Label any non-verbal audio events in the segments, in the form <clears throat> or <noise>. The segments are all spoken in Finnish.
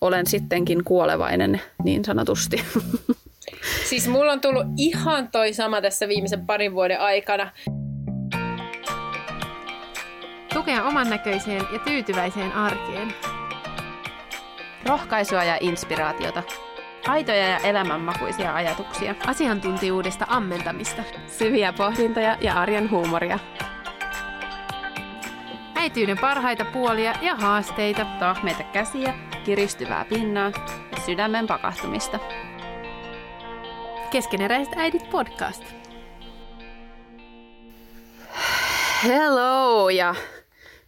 olen sittenkin kuolevainen niin sanotusti. <laughs> Siis mulla on tullut ihan toi sama tässä viimeisen parin vuoden aikana. Tukea oman näköiseen ja tyytyväiseen arkeen. Rohkaisua ja inspiraatiota. Aitoja ja elämänmakuisia ajatuksia. Asiantuntijuudesta ammentamista. Syviä pohdintoja ja arjen huumoria. Äityyden parhaita puolia ja haasteita. Tahmeita käsiä, kiristyvää pinnaa ja sydämen pakahtumista. Keskeneräiset äidit podcast. Hello ja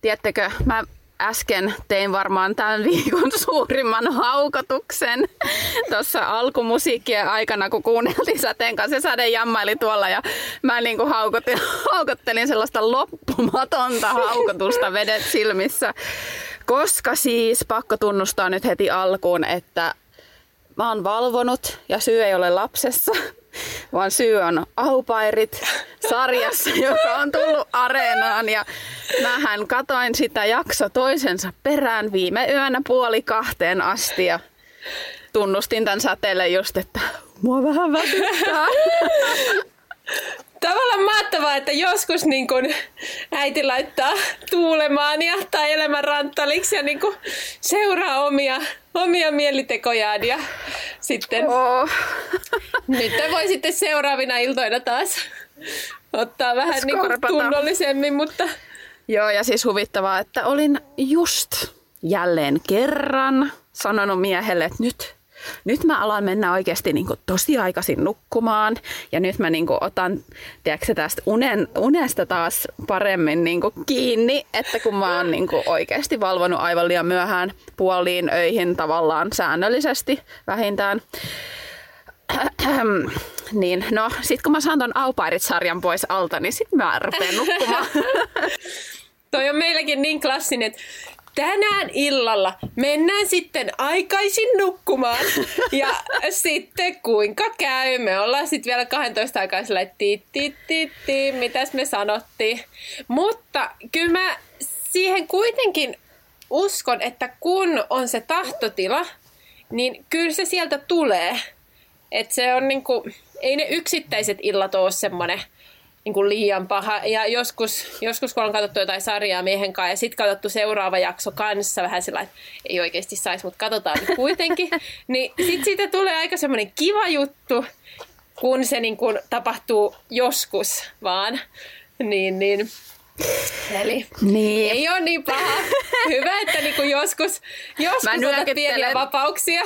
tiedättekö, mä äsken tein varmaan tämän <laughs> viikon suurimman haukotuksen tuossa alkumusiikkien aikana, kun kuunneltiin säteen kanssa ja säde jammaili tuolla ja mä niin kuin haukottelin, <laughs> haukottelin sellaista loppumatonta haukotusta vedet silmissä. Koska siis pakko tunnustaa nyt heti alkuun, että mä oon valvonut ja syy ei ole lapsessa, <laughs> vaan syy on Aupairit sarjassa, <laughs> joka on tullut areenaan. Ja mähän katoin sitä jakso toisensa perään viime yönä puoli kahteen asti ja tunnustin tämän säteelle just, että mua vähän väsyttää. <laughs> Tavallaan mahtavaa, että joskus niin kun äiti laittaa tuulemaan ja, tai elämän ranttaliksi ja niin kun seuraa omia, omia mielitekojaan. Ja sitten Oh. nyt voi sitten seuraavina iltoina taas ottaa vähän niin tunnollisemmin, mutta Joo, ja siis huvittavaa, että olin just jälleen kerran sanonut miehelle, että nyt, nyt mä alan mennä oikeasti niin tosi aikaisin nukkumaan. Ja nyt mä niin otan tiedätkö, tästä unen, unesta taas paremmin niin kiinni, että kun mä oon niin oikeasti valvonut aivan liian myöhään puoliin öihin tavallaan säännöllisesti vähintään. <clears throat> Niin, no sit kun mä saan ton Aupairit-sarjan pois alta, niin sit mä rupean nukkumaan. <laughs> toi on meilläkin niin klassinen, että tänään illalla mennään sitten aikaisin nukkumaan. <laughs> Ja sitten kuinka käy? Me ollaan sitten vielä 12 aikaa sillä, että ti, ti, ti, ti, mitäs me sanottiin. Mutta kyllä mä siihen kuitenkin uskon, että kun on se tahtotila, niin kyllä se sieltä tulee. Että se on niinku, ei ne yksittäiset illat ole semmoinen niinku liian paha. Ja joskus, joskus kun on katsottu jotain sarjaa miehen kanssa ja sitten katsottu seuraava jakso kanssa vähän sillä että ei oikeasti saisi, mutta katsotaan nyt kuitenkin. <laughs> niin sitten siitä tulee aika semmoinen kiva juttu, kun se niinku tapahtuu joskus vaan. Niin, niin. Eli niin. ei ole niin paha. Hyvä, että niinku joskus, joskus otat nyökyttelen. pieniä vapauksia.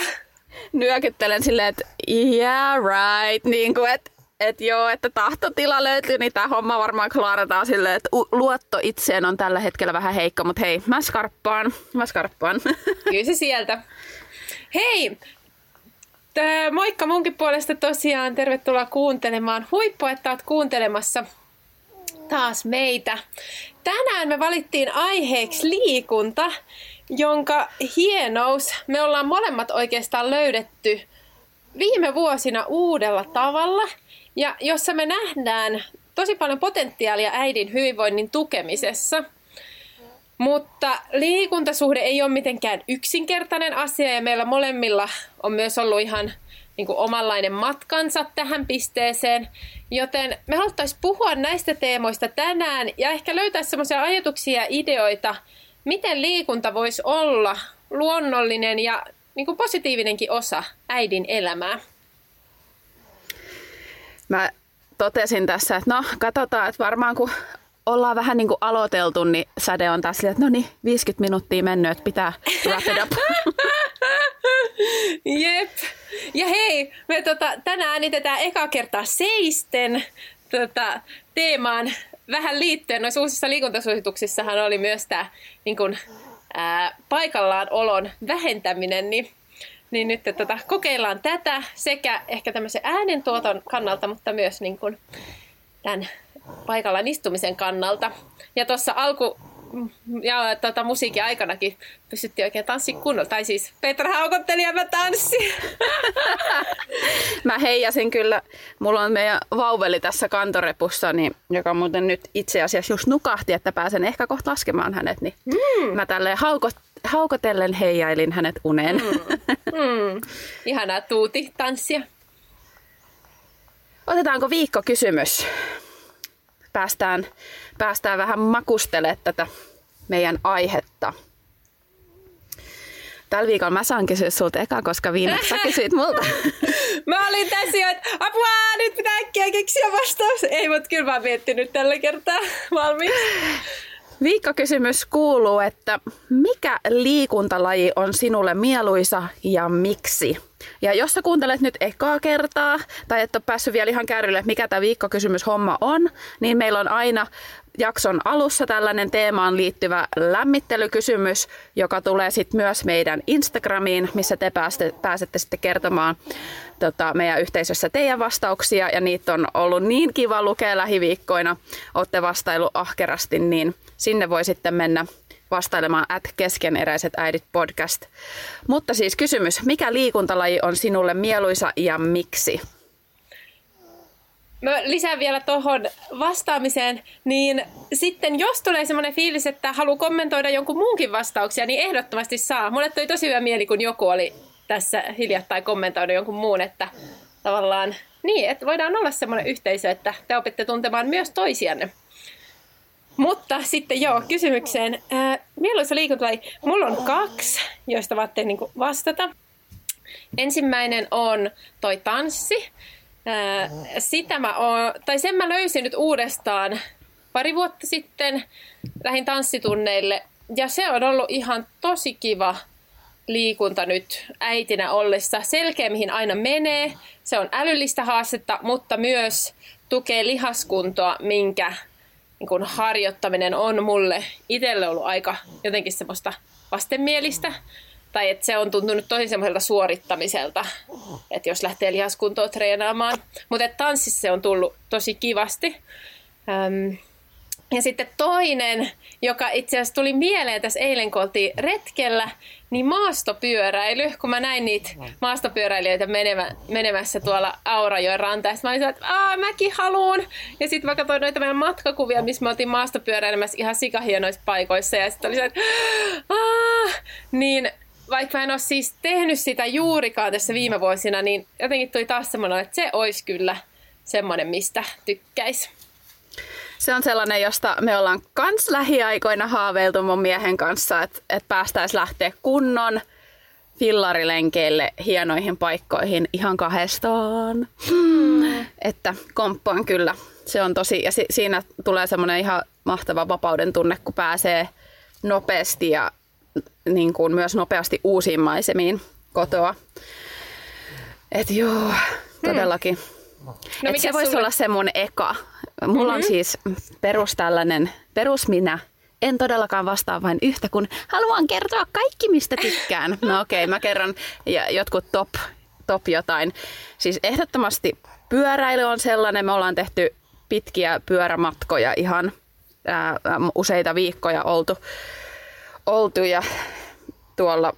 nyökyttelen silleen, että yeah right, niin kuin, että et joo, että tahtotila löytyy, niin tämä homma varmaan klaarataan silleen, että luotto itseen on tällä hetkellä vähän heikko, mutta hei, mä skarppaan, mä skarppaan. <laughs> Kyllä se sieltä. Hei! Tää, moikka munkin puolesta tosiaan. Tervetuloa kuuntelemaan. Huippu, että oot kuuntelemassa taas meitä. Tänään me valittiin aiheeksi liikunta, jonka hienous me ollaan molemmat oikeastaan löydetty viime vuosina uudella tavalla, ja jossa me nähdään tosi paljon potentiaalia äidin hyvinvoinnin tukemisessa. Mutta liikuntasuhde ei ole mitenkään yksinkertainen asia ja meillä molemmilla on myös ollut ihan niin kuin omanlainen matkansa tähän pisteeseen. Joten me haluttaisiin puhua näistä teemoista tänään ja ehkä löytää semmoisia ajatuksia ja ideoita, miten liikunta voisi olla luonnollinen ja niin kuin positiivinenkin osa äidin elämää. Mä totesin tässä, että no katsotaan, että varmaan kun ollaan vähän niin kuin aloiteltu, niin säde on taas että no niin, 50 minuuttia mennyt, että pitää wrap it up. <laughs> Jep. Ja hei, me tota, tänään äänitetään eka kertaa seisten tota, teemaan vähän liittyen. Noissa uusissa liikuntasuosituksissahan oli myös tämä niin paikallaan olon vähentäminen, niin, niin nyt tota, kokeillaan tätä sekä ehkä tämmöisen äänentuoton kannalta, mutta myös niin kun, tämän paikallaan istumisen kannalta. Ja tuossa alku ja tota, musiikin aikanakin pystyttiin oikein tanssiin kunnolla. Tai siis Petra haukotteli ja mä tanssin. <laughs> Mä heijasin kyllä, mulla on meidän vauveli tässä kantorepussa, niin, joka muuten nyt itse asiassa just nukahti, että pääsen ehkä kohta laskemaan hänet, niin mm. mä tälleen haukot, haukotellen heijailin hänet uneen. Mm. Mm. Ihanaa tuuti tanssia. Otetaanko viikkokysymys? Päästään, päästään vähän makustelemaan tätä meidän aihetta. Tällä viikolla mä saan kysyä sulta eka, koska viimeksi sä kysyit multa. <laughs> Mä olin tässä jo, että apua, nyt pitää äkkiä keksiä vastaus. Ei, mutta kyllä mä oon miettinyt tällä kertaa valmiiksi. Viikkokysymys kuuluu, että mikä liikuntalaji on sinulle mieluisa ja miksi? Ja jos sä kuuntelet nyt ekaa kertaa tai et ole päässyt vielä ihan kärrylle, mikä tämä viikkokysymys homma on, niin meillä on aina jakson alussa tällainen teemaan liittyvä lämmittelykysymys, joka tulee sitten myös meidän Instagramiin, missä te pääsette, pääsette sitten kertomaan tota, meidän yhteisössä teidän vastauksia. Ja niitä on ollut niin kiva lukea lähiviikkoina. Olette vastailu ahkerasti, niin sinne voi sitten mennä vastailemaan at keskeneräiset äidit podcast. Mutta siis kysymys, mikä liikuntalaji on sinulle mieluisa ja miksi? Mä lisään vielä tuohon vastaamiseen, niin sitten jos tulee semmoinen fiilis, että haluaa kommentoida jonkun muunkin vastauksia, niin ehdottomasti saa. Mulle tuli tosi hyvä mieli, kun joku oli tässä hiljattain kommentoinut jonkun muun, että tavallaan niin, että voidaan olla semmoinen yhteisö, että te opitte tuntemaan myös toisianne. Mutta sitten joo, kysymykseen. Ää, mieluisa liikuntalaji. Mulla on kaksi, joista voitte niin vastata. Ensimmäinen on toi tanssi. Ää, sitä mä oon, tai sen mä löysin nyt uudestaan pari vuotta sitten. Lähin tanssitunneille ja se on ollut ihan tosi kiva liikunta nyt äitinä ollessa. Selkeä, mihin aina menee. Se on älyllistä haastetta, mutta myös tukee lihaskuntoa, minkä niin kun harjoittaminen on mulle itselle ollut aika jotenkin semmoista vastenmielistä. Tai että se on tuntunut tosi semmoiselta suorittamiselta, että jos lähtee lihaskuntoa treenaamaan. Mutta tanssissa se on tullut tosi kivasti. Öm, ja sitten toinen, joka itse asiassa tuli mieleen tässä eilen, kun oltiin retkellä, niin maastopyöräily. Kun mä näin niitä maastopyöräilijöitä menemä, menemässä tuolla Aurajoen rantaan, mä olin että Aa, mäkin haluun. Ja sitten mä katsoin noita meidän matkakuvia, missä me oltiin maastopyöräilemässä ihan sikahienoissa paikoissa. Ja sitten oli se, että Aa! Niin vaikka mä en ole siis tehnyt sitä juurikaan tässä viime vuosina, niin jotenkin tuli taas semmoinen, että se olisi kyllä semmoinen, mistä tykkäisi. Se on sellainen, josta me ollaan kans lähiaikoina haaveiltu mun miehen kanssa, että, että päästäisiin lähteä kunnon fillarilenkeille hienoihin paikkoihin ihan kahdestaan. Hmm. Että komppaan kyllä. Se on tosi, ja si- siinä tulee semmoinen ihan mahtava vapauden tunne, kun pääsee nopeasti ja niin kuin myös nopeasti uusiin maisemiin kotoa. Et joo, todellakin. Hmm. No, Et se voisi sulle... olla se mun eka Mulla mm-hmm. on siis perus tällainen, perus minä. En todellakaan vastaa vain yhtä, kun haluan kertoa kaikki, mistä tykkään. No okei, okay, mä kerron ja jotkut top, top jotain. Siis ehdottomasti pyöräily on sellainen. Me ollaan tehty pitkiä pyörämatkoja ihan ää, useita viikkoja oltu, oltu ja tuolla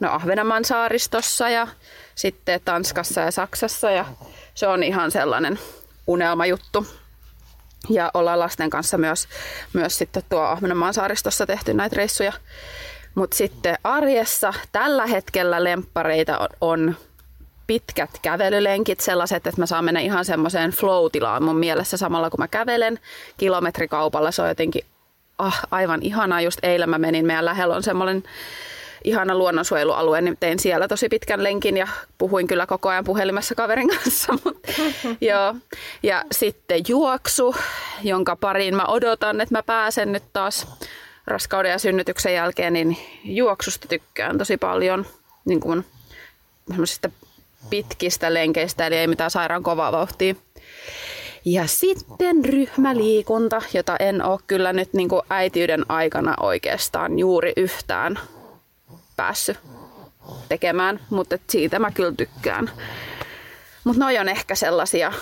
no Ahvenanmaan saaristossa ja sitten Tanskassa ja Saksassa ja se on ihan sellainen unelmajuttu. Ja ollaan lasten kanssa myös, myös sitten tuo Ahvenanmaan saaristossa tehty näitä reissuja. Mutta sitten arjessa tällä hetkellä lemppareita on, on pitkät kävelylenkit, sellaiset, että mä saan mennä ihan semmoiseen flow-tilaan mun mielessä samalla kun mä kävelen kilometrikaupalla. Se on jotenkin ah, aivan ihanaa. Just eilen mä menin, meidän lähellä on semmoinen ihana luonnonsuojelualue, niin tein siellä tosi pitkän lenkin ja puhuin kyllä koko ajan puhelimessa kaverin <laughs> kanssa. Mutta, <laughs> joo. Ja sitten juoksu, jonka pariin mä odotan, että mä pääsen nyt taas raskauden ja synnytyksen jälkeen, niin juoksusta tykkään tosi paljon. Niin kuin pitkistä lenkeistä, eli ei mitään sairaan kovaa vauhtia. Ja sitten ryhmäliikunta, jota en ole kyllä nyt niin kuin äitiyden aikana oikeastaan juuri yhtään päässyt tekemään, mutta siitä mä kyllä tykkään. Mutta noi on ehkä sellaisia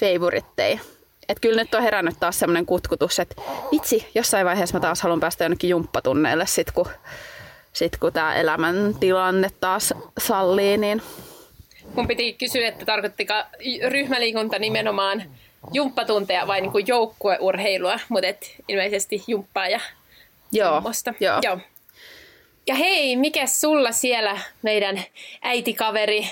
favoritteja. Että kyllä nyt on herännyt taas semmoinen kutkutus, että vitsi, jossain vaiheessa mä taas haluan päästä jonnekin jumppatunneille sit kun, sit kun tämä elämäntilanne taas sallii. Niin... Mun piti kysyä, että tarkoittiko ryhmäliikunta nimenomaan jumppatunteja vai niin joukkueurheilua, mutta ilmeisesti jumppaa ja Joo, joo. joo. Ja hei, mikä sulla siellä meidän äitikaveri?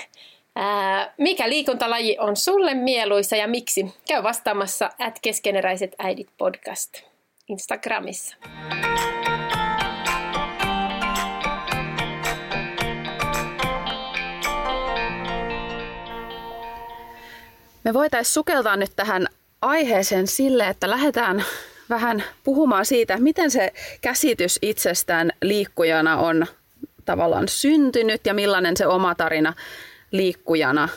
Ää, mikä liikuntalaji on sulle mieluisa ja miksi? Käy vastaamassa at keskeneräiset äidit podcast Instagramissa. Me voitaisiin sukeltaa nyt tähän aiheeseen sille, että lähdetään vähän puhumaan siitä, miten se käsitys itsestään liikkujana on tavallaan syntynyt ja millainen se oma tarina liikkujana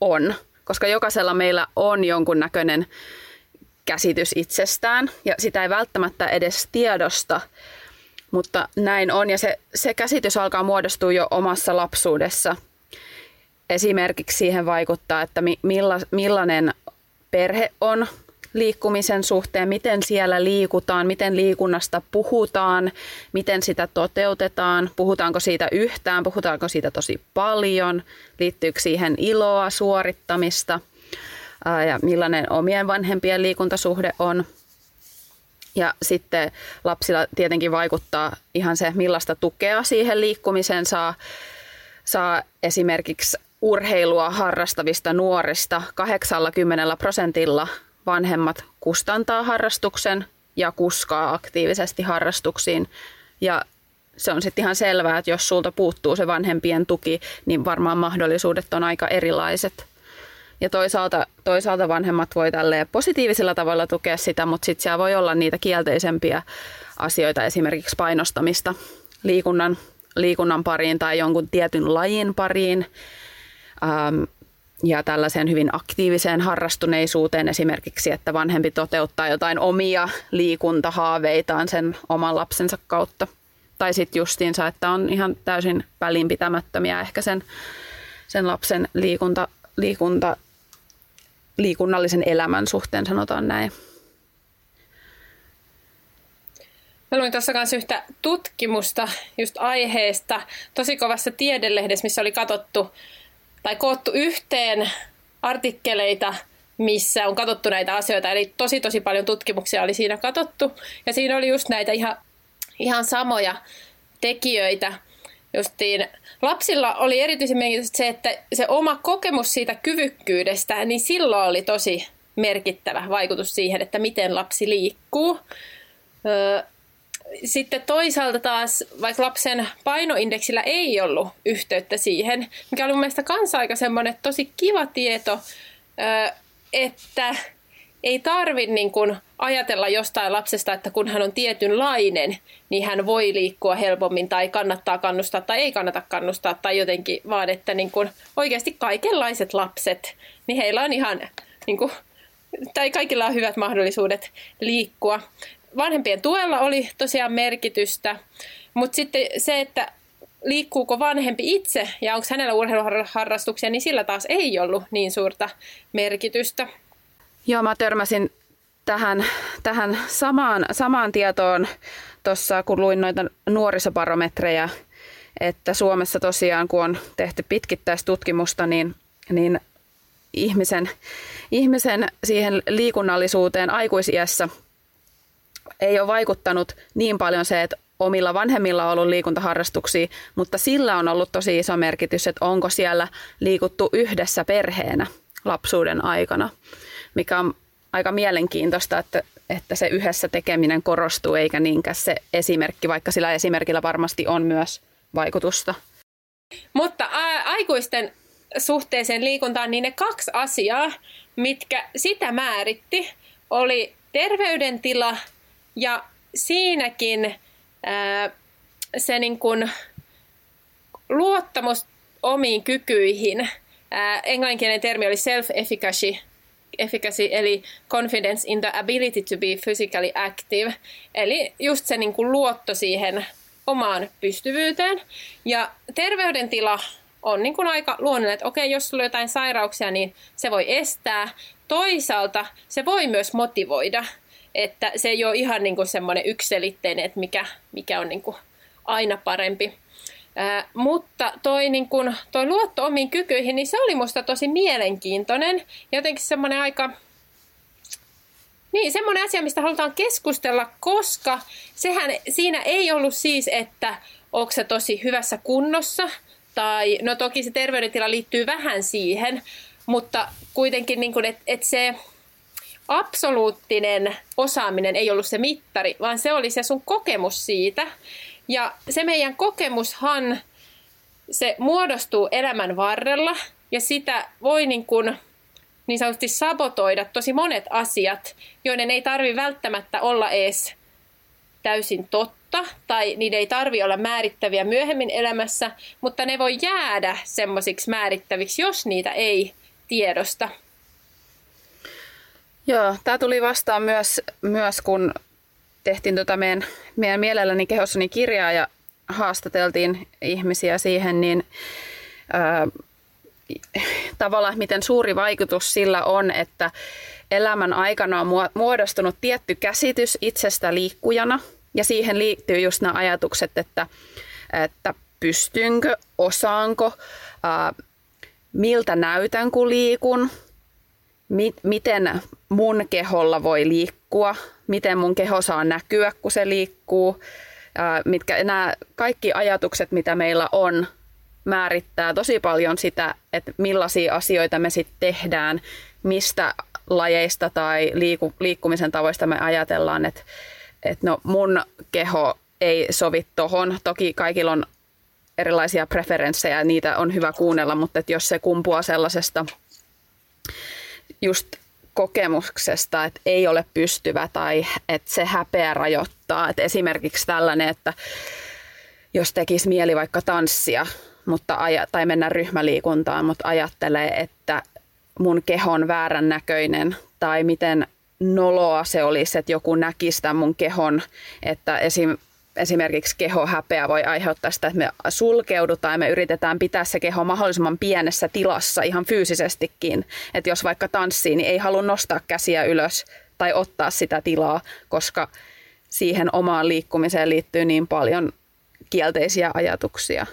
on. Koska jokaisella meillä on jonkunnäköinen käsitys itsestään ja sitä ei välttämättä edes tiedosta, mutta näin on ja se, se käsitys alkaa muodostua jo omassa lapsuudessa. Esimerkiksi siihen vaikuttaa, että milla, millainen perhe on liikkumisen suhteen, miten siellä liikutaan, miten liikunnasta puhutaan, miten sitä toteutetaan, puhutaanko siitä yhtään, puhutaanko siitä tosi paljon, liittyykö siihen iloa, suorittamista ja millainen omien vanhempien liikuntasuhde on. Ja sitten lapsilla tietenkin vaikuttaa ihan se, millaista tukea siihen liikkumiseen saa, saa esimerkiksi urheilua harrastavista nuorista 80 prosentilla vanhemmat kustantaa harrastuksen ja kuskaa aktiivisesti harrastuksiin. Ja se on sitten ihan selvää, että jos sulta puuttuu se vanhempien tuki, niin varmaan mahdollisuudet on aika erilaiset. Ja toisaalta, toisaalta vanhemmat voi tälle positiivisella tavalla tukea sitä, mutta sitten siellä voi olla niitä kielteisempiä asioita, esimerkiksi painostamista liikunnan, liikunnan pariin tai jonkun tietyn lajin pariin. Ähm, ja tällaiseen hyvin aktiiviseen harrastuneisuuteen esimerkiksi, että vanhempi toteuttaa jotain omia liikuntahaaveitaan sen oman lapsensa kautta. Tai sitten justiinsa, että on ihan täysin välinpitämättömiä ehkä sen, sen lapsen liikunta, liikunta, liikunnallisen elämän suhteen, sanotaan näin. Mä luin tuossa kanssa yhtä tutkimusta just aiheesta tosi kovassa tiedelehdessä, missä oli katsottu tai koottu yhteen artikkeleita, missä on katsottu näitä asioita. Eli tosi tosi paljon tutkimuksia oli siinä katsottu. Ja siinä oli just näitä ihan, ihan samoja tekijöitä. Justiin lapsilla oli erityisen merkitystä se, että se oma kokemus siitä kyvykkyydestä, niin silloin oli tosi merkittävä vaikutus siihen, että miten lapsi liikkuu. Öö, sitten toisaalta taas, vaikka lapsen painoindeksillä ei ollut yhteyttä siihen, mikä oli mun mielestä kanssa aika semmoinen tosi kiva tieto, että ei tarvi niin kuin ajatella jostain lapsesta, että kun hän on tietynlainen, niin hän voi liikkua helpommin tai kannattaa kannustaa tai ei kannata kannustaa tai jotenkin, vaan että niin kuin oikeasti kaikenlaiset lapset, niin heillä on ihan, niin kuin, tai kaikilla on hyvät mahdollisuudet liikkua vanhempien tuella oli tosiaan merkitystä, mutta sitten se, että liikkuuko vanhempi itse ja onko hänellä urheiluharrastuksia, niin sillä taas ei ollut niin suurta merkitystä. Joo, mä törmäsin tähän, tähän samaan, samaan tietoon tuossa, kun luin noita nuorisobarometreja, että Suomessa tosiaan, kun on tehty pitkittäistutkimusta, niin, niin ihmisen, ihmisen siihen liikunnallisuuteen aikuisiässä – ei ole vaikuttanut niin paljon se, että omilla vanhemmilla on ollut liikuntaharrastuksia, mutta sillä on ollut tosi iso merkitys, että onko siellä liikuttu yhdessä perheenä lapsuuden aikana, mikä on aika mielenkiintoista, että, että se yhdessä tekeminen korostuu eikä niinkään se esimerkki, vaikka sillä esimerkillä varmasti on myös vaikutusta. Mutta ä, aikuisten suhteeseen liikuntaan, niin ne kaksi asiaa, mitkä sitä määritti, oli terveydentila ja siinäkin ää, se niin kuin luottamus omiin kykyihin, ää, englanninkielinen termi oli self-efficacy, efficacy, eli confidence in the ability to be physically active. Eli just se niin kuin luotto siihen omaan pystyvyyteen. Ja terveydentila on niin kuin aika luonnollinen, että okei, jos sulla on jotain sairauksia, niin se voi estää. Toisaalta se voi myös motivoida. Että se ei ole ihan niin kuin semmoinen ykselitteinen, että mikä, mikä on niin kuin aina parempi. Ää, mutta toi, niin kun, toi luotto omiin kykyihin, niin se oli musta tosi mielenkiintoinen. Jotenkin semmoinen aika... Niin, semmoinen asia, mistä halutaan keskustella, koska sehän siinä ei ollut siis, että onko se tosi hyvässä kunnossa, tai no toki se terveydentila liittyy vähän siihen, mutta kuitenkin niin että et se absoluuttinen osaaminen ei ollut se mittari, vaan se oli se sun kokemus siitä. Ja se meidän kokemushan, se muodostuu elämän varrella ja sitä voi niin, kuin, niin sanotusti sabotoida tosi monet asiat, joiden ei tarvi välttämättä olla edes täysin totta tai niiden ei tarvi olla määrittäviä myöhemmin elämässä, mutta ne voi jäädä semmoisiksi määrittäviksi, jos niitä ei tiedosta. Joo, tämä tuli vastaan myös, myös kun tehtiin tota meidän, meidän mielelläni kehossani kirjaa ja haastateltiin ihmisiä siihen, niin ää, tavallaan miten suuri vaikutus sillä on, että elämän aikana on muodostunut tietty käsitys itsestä liikkujana. Ja siihen liittyy just nämä ajatukset, että, että pystynkö, osaanko, ää, miltä näytän kun liikun, mi- miten mun keholla voi liikkua, miten mun keho saa näkyä, kun se liikkuu. mitkä nämä kaikki ajatukset, mitä meillä on, määrittää tosi paljon sitä, että millaisia asioita me sitten tehdään, mistä lajeista tai liiku, liikkumisen tavoista me ajatellaan, että, että no mun keho ei sovi tohon. Toki kaikilla on erilaisia preferenssejä, niitä on hyvä kuunnella, mutta että jos se kumpuaa sellaisesta just kokemuksesta, että ei ole pystyvä tai että se häpeä rajoittaa. Että esimerkiksi tällainen, että jos tekisi mieli vaikka tanssia mutta aja, tai mennä ryhmäliikuntaan, mutta ajattelee, että mun keho on väärän näköinen tai miten noloa se olisi, että joku näkisi tämän mun kehon, että esim, esimerkiksi kehohäpeä voi aiheuttaa sitä, että me sulkeudutaan ja me yritetään pitää se keho mahdollisimman pienessä tilassa ihan fyysisestikin. Että jos vaikka tanssii, niin ei halua nostaa käsiä ylös tai ottaa sitä tilaa, koska siihen omaan liikkumiseen liittyy niin paljon kielteisiä ajatuksia.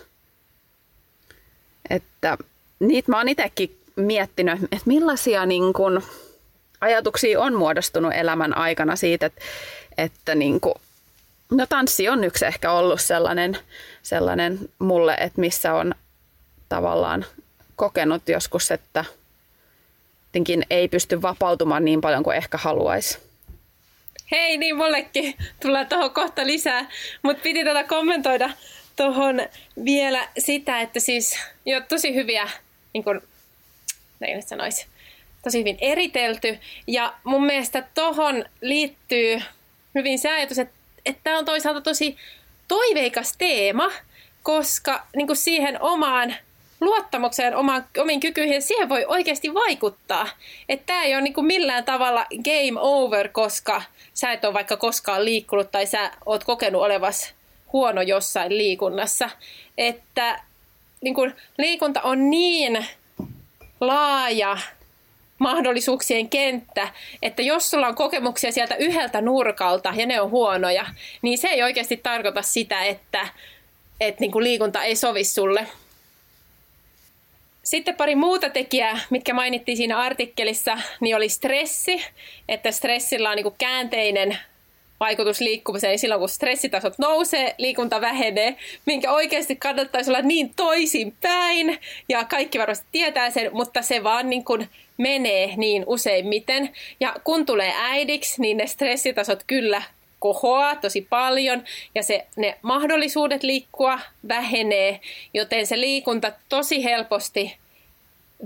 Että niitä mä oon itsekin miettinyt, että millaisia niin kun ajatuksia on muodostunut elämän aikana siitä, että, että niin kun No tanssi on yksi ehkä ollut sellainen, sellainen mulle, että missä on tavallaan kokenut joskus, että jotenkin ei pysty vapautumaan niin paljon kuin ehkä haluaisi. Hei, niin mullekin tulee tuohon kohta lisää, mutta piti tätä kommentoida tuohon vielä sitä, että siis jo tosi hyviä, niin kuin, näin sanoisi, tosi hyvin eritelty. Ja mun mielestä tuohon liittyy hyvin se ajatus, että että tämä on toisaalta tosi toiveikas teema, koska niin kuin siihen omaan luottamukseen, omaan, omiin kykyihin, siihen voi oikeasti vaikuttaa. Että tämä ei ole niin kuin millään tavalla game over, koska sä et ole vaikka koskaan liikkunut tai sä oot kokenut olevas huono jossain liikunnassa. Että niin kuin, liikunta on niin laaja mahdollisuuksien kenttä, että jos sulla on kokemuksia sieltä yhdeltä nurkalta ja ne on huonoja, niin se ei oikeasti tarkoita sitä, että, että niin kuin liikunta ei sovi sulle. Sitten pari muuta tekijää, mitkä mainittiin siinä artikkelissa, niin oli stressi, että stressillä on niin kuin käänteinen vaikutus liikkumiseen, niin silloin kun stressitasot nousee, liikunta vähenee, minkä oikeasti kannattaisi olla niin toisin päin, ja kaikki varmasti tietää sen, mutta se vaan niin kuin menee niin useimmiten. Ja kun tulee äidiksi, niin ne stressitasot kyllä kohoaa tosi paljon ja se, ne mahdollisuudet liikkua vähenee, joten se liikunta tosi helposti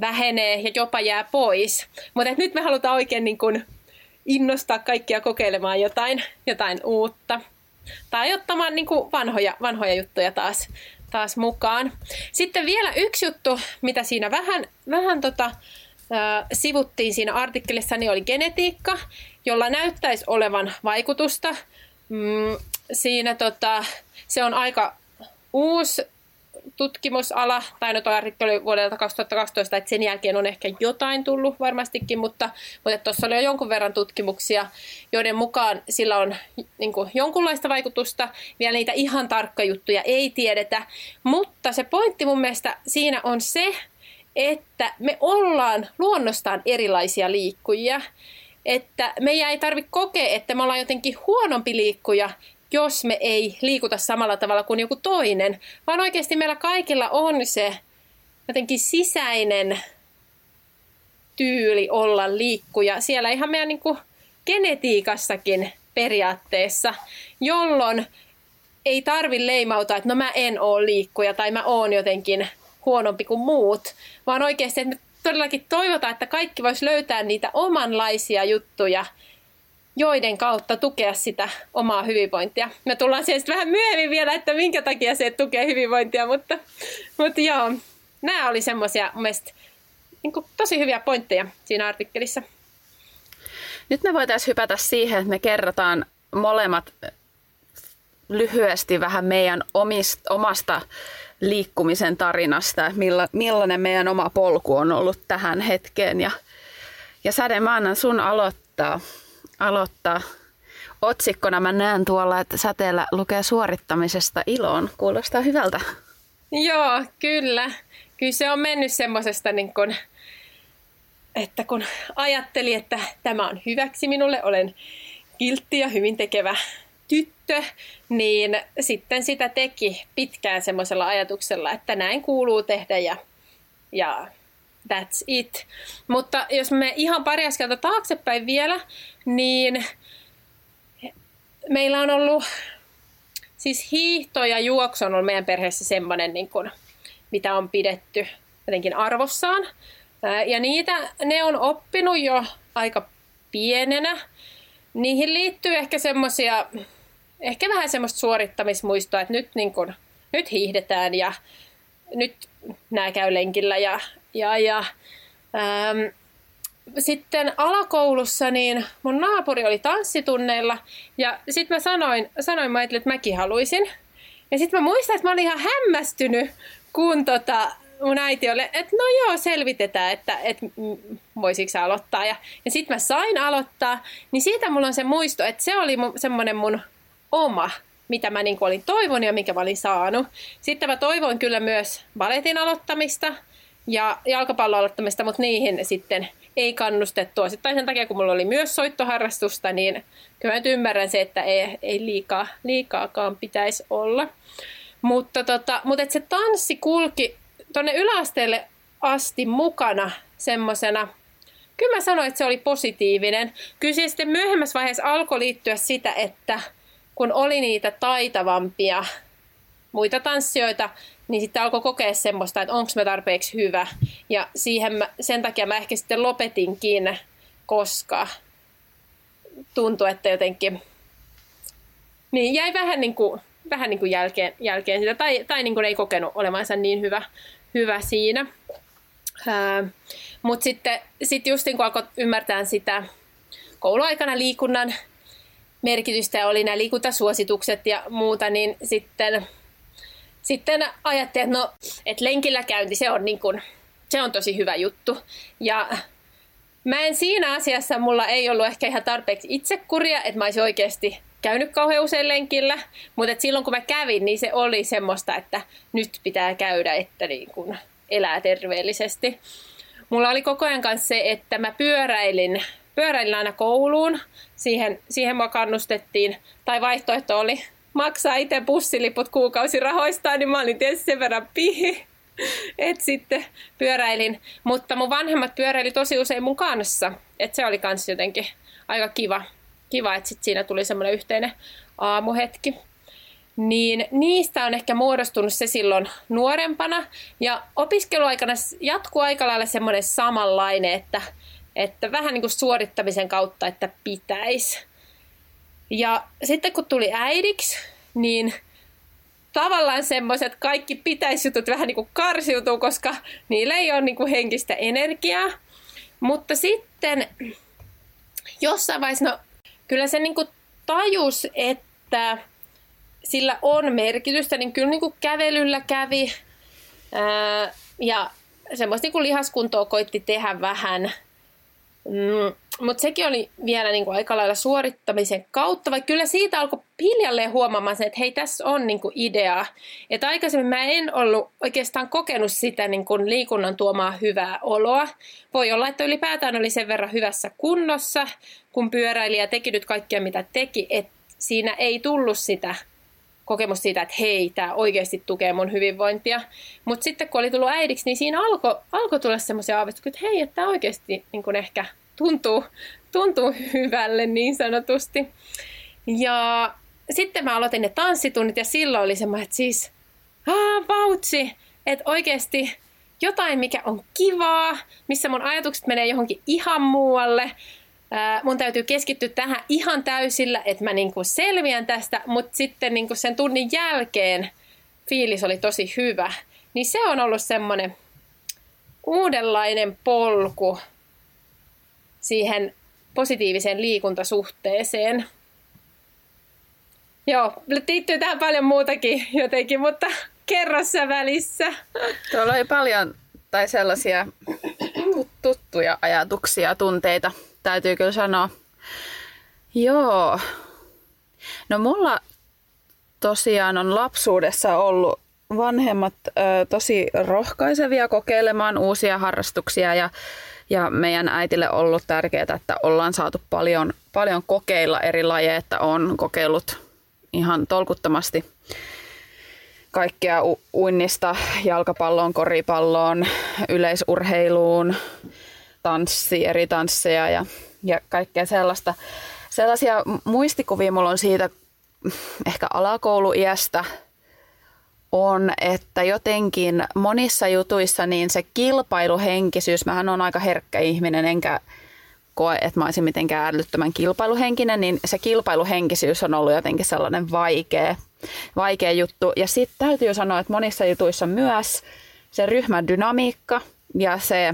vähenee ja jopa jää pois. Mutta nyt me halutaan oikein niin kun innostaa kaikkia kokeilemaan jotain, jotain uutta. Tai ottamaan niin vanhoja, vanhoja juttuja taas, taas mukaan. Sitten vielä yksi juttu, mitä siinä vähän, vähän tota, sivuttiin siinä artikkelissa, niin oli genetiikka, jolla näyttäisi olevan vaikutusta. Mm, siinä tota, se on aika uusi tutkimusala, tai no toi artikkeli vuodelta 2012, että sen jälkeen on ehkä jotain tullut varmastikin, mutta tuossa oli jo jonkun verran tutkimuksia, joiden mukaan sillä on niin kuin, jonkunlaista vaikutusta. Vielä niitä ihan tarkka juttuja ei tiedetä, mutta se pointti mun mielestä siinä on se, että me ollaan luonnostaan erilaisia liikkujia. Että meidän ei tarvitse kokea, että me ollaan jotenkin huonompi liikkuja jos me ei liikuta samalla tavalla kuin joku toinen, vaan oikeasti meillä kaikilla on se jotenkin sisäinen tyyli olla liikkuja. Siellä ihan meidän niin kuin genetiikassakin periaatteessa, jolloin ei tarvi leimauta, että no mä en ole liikkuja tai mä oon jotenkin huonompi kuin muut, vaan oikeasti, että me todellakin toivotaan, että kaikki vois löytää niitä omanlaisia juttuja, joiden kautta tukea sitä omaa hyvinvointia. Me tullaan siihen sitten vähän myöhemmin vielä, että minkä takia se tukee hyvinvointia, mutta, mutta joo, nämä oli semmoisia mielestäni niin tosi hyviä pointteja siinä artikkelissa. Nyt me voitaisiin hypätä siihen, että me kerrotaan molemmat lyhyesti vähän meidän omista, omasta liikkumisen tarinasta, milla, millainen meidän oma polku on ollut tähän hetkeen. Ja, ja Säde, mä annan sun aloittaa. aloittaa. Otsikkona mä näen tuolla, että säteellä lukee suorittamisesta iloon. Kuulostaa hyvältä. Joo, kyllä. Kyllä se on mennyt semmoisesta niin kun, että kun ajatteli, että tämä on hyväksi minulle, olen kiltti ja hyvin tekevä tyttö, niin sitten sitä teki pitkään semmoisella ajatuksella, että näin kuuluu tehdä ja, ja that's it. Mutta jos me ihan pari askelta taaksepäin vielä, niin meillä on ollut, siis hiihto ja juoksu on ollut meidän perheessä semmoinen, niin kuin, mitä on pidetty jotenkin arvossaan. Ja niitä ne on oppinut jo aika pienenä. Niihin liittyy ehkä semmoisia ehkä vähän semmoista suorittamismuistoa, että nyt, niin kun, nyt hiihdetään ja nyt nämä käy lenkillä ja, ja, ja ähm, sitten alakoulussa niin mun naapuri oli tanssitunneilla ja sitten mä sanoin, sanoin mä että mäkin haluaisin. Ja sitten mä muistan, että mä olin ihan hämmästynyt, kun tota, mun äiti oli, että no joo, selvitetään, että, että voisiko sä aloittaa. Ja, ja sitten mä sain aloittaa, niin siitä mulla on se muisto, että se oli semmoinen mun oma, mitä mä niin olin toivonut ja mikä mä olin saanut. Sitten mä toivoin kyllä myös baletin aloittamista ja jalkapallon aloittamista, mutta niihin sitten ei kannustettu. Sitten sen takia, kun mulla oli myös soittoharrastusta, niin kyllä mä nyt ymmärrän se, että ei, ei liikaa, liikaakaan pitäisi olla. Mutta, tota, mutta et se tanssi kulki tuonne yläasteelle asti mukana semmoisena, kyllä mä sanoin, että se oli positiivinen. Kyllä se sitten myöhemmässä vaiheessa alkoi liittyä sitä, että kun oli niitä taitavampia muita tanssijoita, niin sitten alkoi kokea semmoista, että onko mä tarpeeksi hyvä. Ja siihen mä, sen takia mä ehkä sitten lopetinkin, koska tuntui, että jotenkin niin jäi vähän niin kuin, vähän niin kuin jälkeen, jälkeen sitä, tai, tai niin kuin ei kokenut olevansa niin hyvä, hyvä siinä. Mutta sitten sit just niin kun alkoi ymmärtää sitä kouluaikana liikunnan merkitystä oli nämä liikuntasuositukset ja muuta, niin sitten, sitten ajattelin, että no, että lenkillä käynti, se on, niin kuin, se on tosi hyvä juttu. Ja mä en siinä asiassa, mulla ei ollut ehkä ihan tarpeeksi itsekuria, että mä olisin oikeasti käynyt kauhean usein lenkillä, mutta et silloin kun mä kävin, niin se oli semmoista, että nyt pitää käydä, että niin kun elää terveellisesti. Mulla oli koko ajan kanssa se, että mä pyöräilin pyöräilin aina kouluun. Siihen, siihen mua kannustettiin. Tai vaihtoehto oli maksaa itse bussiliput kuukausirahoistaan, niin mä olin tietysti sen verran pihi. Et sitten pyöräilin. Mutta mun vanhemmat pyöräili tosi usein mun kanssa. Et se oli kans jotenkin aika kiva, kiva että sit siinä tuli semmoinen yhteinen aamuhetki. Niin niistä on ehkä muodostunut se silloin nuorempana. Ja opiskeluaikana jatkuu aika lailla semmoinen samanlainen, että että vähän niin kuin suorittamisen kautta, että pitäisi. Ja sitten kun tuli äidiksi, niin tavallaan semmoiset kaikki pitäisi jutut vähän niin kuin karsiutuu, koska niillä ei ole niin kuin henkistä energiaa. Mutta sitten jossain vaiheessa, no kyllä se niin kuin tajus, että sillä on merkitystä, niin kyllä niin kuin kävelyllä kävi. Ää, ja semmoista niin kuin lihaskuntoa koitti tehdä vähän – Mm, mutta sekin oli vielä niinku aika lailla suorittamisen kautta, vaikka kyllä siitä alkoi hiljalleen huomaamaan että hei, tässä on niinku idea. Että aikaisemmin mä en ollut oikeastaan kokenut sitä niinku liikunnan tuomaa hyvää oloa. Voi olla, että ylipäätään oli sen verran hyvässä kunnossa, kun pyöräili ja teki nyt kaikkea mitä teki, että siinä ei tullut sitä kokemus siitä, että hei, tämä oikeasti tukee mun hyvinvointia. Mutta sitten kun oli tullut äidiksi, niin siinä alkoi alko tulla semmoisia aavistuksia, että hei, että tämä oikeasti niin kun ehkä tuntuu, tuntuu hyvälle niin sanotusti. Ja sitten mä aloitin ne tanssitunnit ja silloin oli semmoinen, että siis, aah, vautsi, että oikeasti jotain, mikä on kivaa, missä mun ajatukset menee johonkin ihan muualle. Mun täytyy keskittyä tähän ihan täysillä, että mä niinku selviän tästä, mutta sitten niinku sen tunnin jälkeen fiilis oli tosi hyvä. Niin se on ollut semmoinen uudenlainen polku siihen positiiviseen liikuntasuhteeseen. Joo, liittyy tähän paljon muutakin jotenkin, mutta kerro sä välissä. Tuolla oli paljon tai sellaisia tuttuja ajatuksia, tunteita, täytyy kyllä sanoa. Joo. No mulla tosiaan on lapsuudessa ollut vanhemmat ö, tosi rohkaisevia kokeilemaan uusia harrastuksia ja, ja meidän äitille ollut tärkeää, että ollaan saatu paljon, paljon kokeilla eri lajeja, että on kokeillut ihan tolkuttomasti kaikkea u- uinnista, jalkapalloon, koripalloon, yleisurheiluun, tanssi, eri tansseja ja, ja kaikkea sellaista. Sellaisia muistikuvia mulla on siitä ehkä alakouluiästä on, että jotenkin monissa jutuissa niin se kilpailuhenkisyys, mähän on aika herkkä ihminen, enkä koe, että mä olisin mitenkään älyttömän kilpailuhenkinen, niin se kilpailuhenkisyys on ollut jotenkin sellainen vaikea, vaikea juttu. Ja sitten täytyy sanoa, että monissa jutuissa myös se ryhmän dynamiikka ja se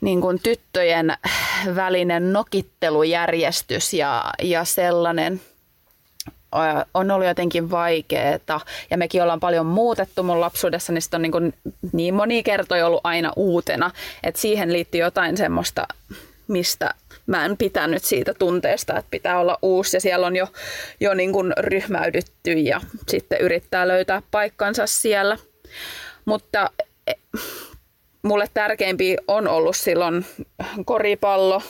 niin kuin tyttöjen välinen nokittelujärjestys ja, ja sellainen on ollut jotenkin vaikeeta. Ja mekin ollaan paljon muutettu mun lapsuudessa, niin on niin, kuin niin moni kertoja ollut aina uutena. Että siihen liittyy jotain semmoista, mistä mä en pitänyt siitä tunteesta, että pitää olla uusi ja siellä on jo, jo niin kuin ryhmäydytty ja sitten yrittää löytää paikkansa siellä. Mutta mulle tärkeimpi on ollut silloin koripallo,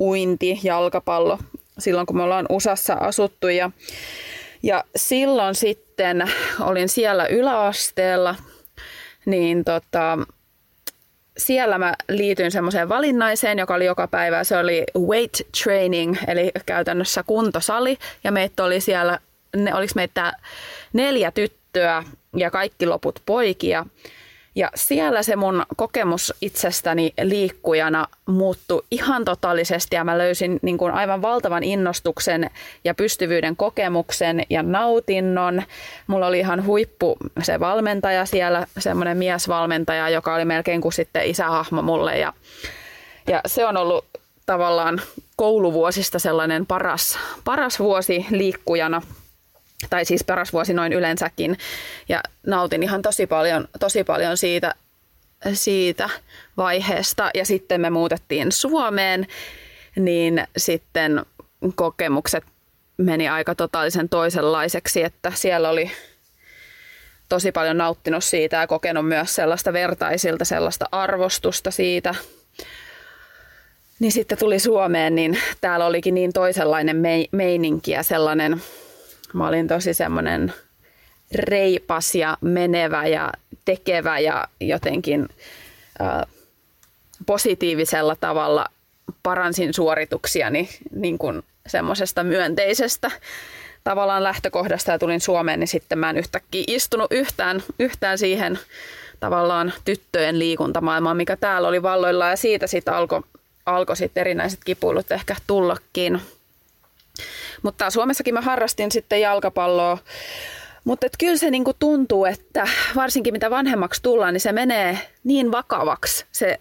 uinti, jalkapallo, silloin kun me ollaan USAssa asuttu ja, ja silloin sitten olin siellä yläasteella, niin tota, siellä mä liityin semmoiseen valinnaiseen, joka oli joka päivä. Se oli weight training, eli käytännössä kuntosali. Ja meitä oli siellä, ne, oliko meitä neljä tyttöä ja kaikki loput poikia. Ja siellä se mun kokemus itsestäni liikkujana muuttui ihan totaalisesti ja mä löysin niin kuin aivan valtavan innostuksen ja pystyvyyden kokemuksen ja nautinnon. Mulla oli ihan huippu se valmentaja siellä, semmoinen miesvalmentaja, joka oli melkein kuin sitten isähahmo mulle ja, ja se on ollut tavallaan kouluvuosista sellainen paras, paras vuosi liikkujana tai siis paras vuosi noin yleensäkin. Ja nautin ihan tosi paljon, tosi paljon siitä, siitä vaiheesta. Ja sitten me muutettiin Suomeen, niin sitten kokemukset meni aika totaalisen toisenlaiseksi, että siellä oli tosi paljon nauttinut siitä ja kokenut myös sellaista vertaisilta, sellaista arvostusta siitä. Niin sitten tuli Suomeen, niin täällä olikin niin toisenlainen meininki ja sellainen Mä olin tosi semmoinen reipas ja menevä ja tekevä ja jotenkin ää, positiivisella tavalla paransin suorituksiani niin kuin semmoisesta myönteisestä tavallaan lähtökohdasta ja tulin Suomeen, niin sitten mä en yhtäkkiä istunut yhtään, yhtään siihen tavallaan tyttöjen liikuntamaailmaan, mikä täällä oli valloilla ja siitä sitten alkoi alko sitten erinäiset kipuilut ehkä tullakin. Mutta Suomessakin mä harrastin sitten jalkapalloa. Mutta kyllä se niinku tuntuu, että varsinkin mitä vanhemmaksi tullaan, niin se menee niin vakavaksi se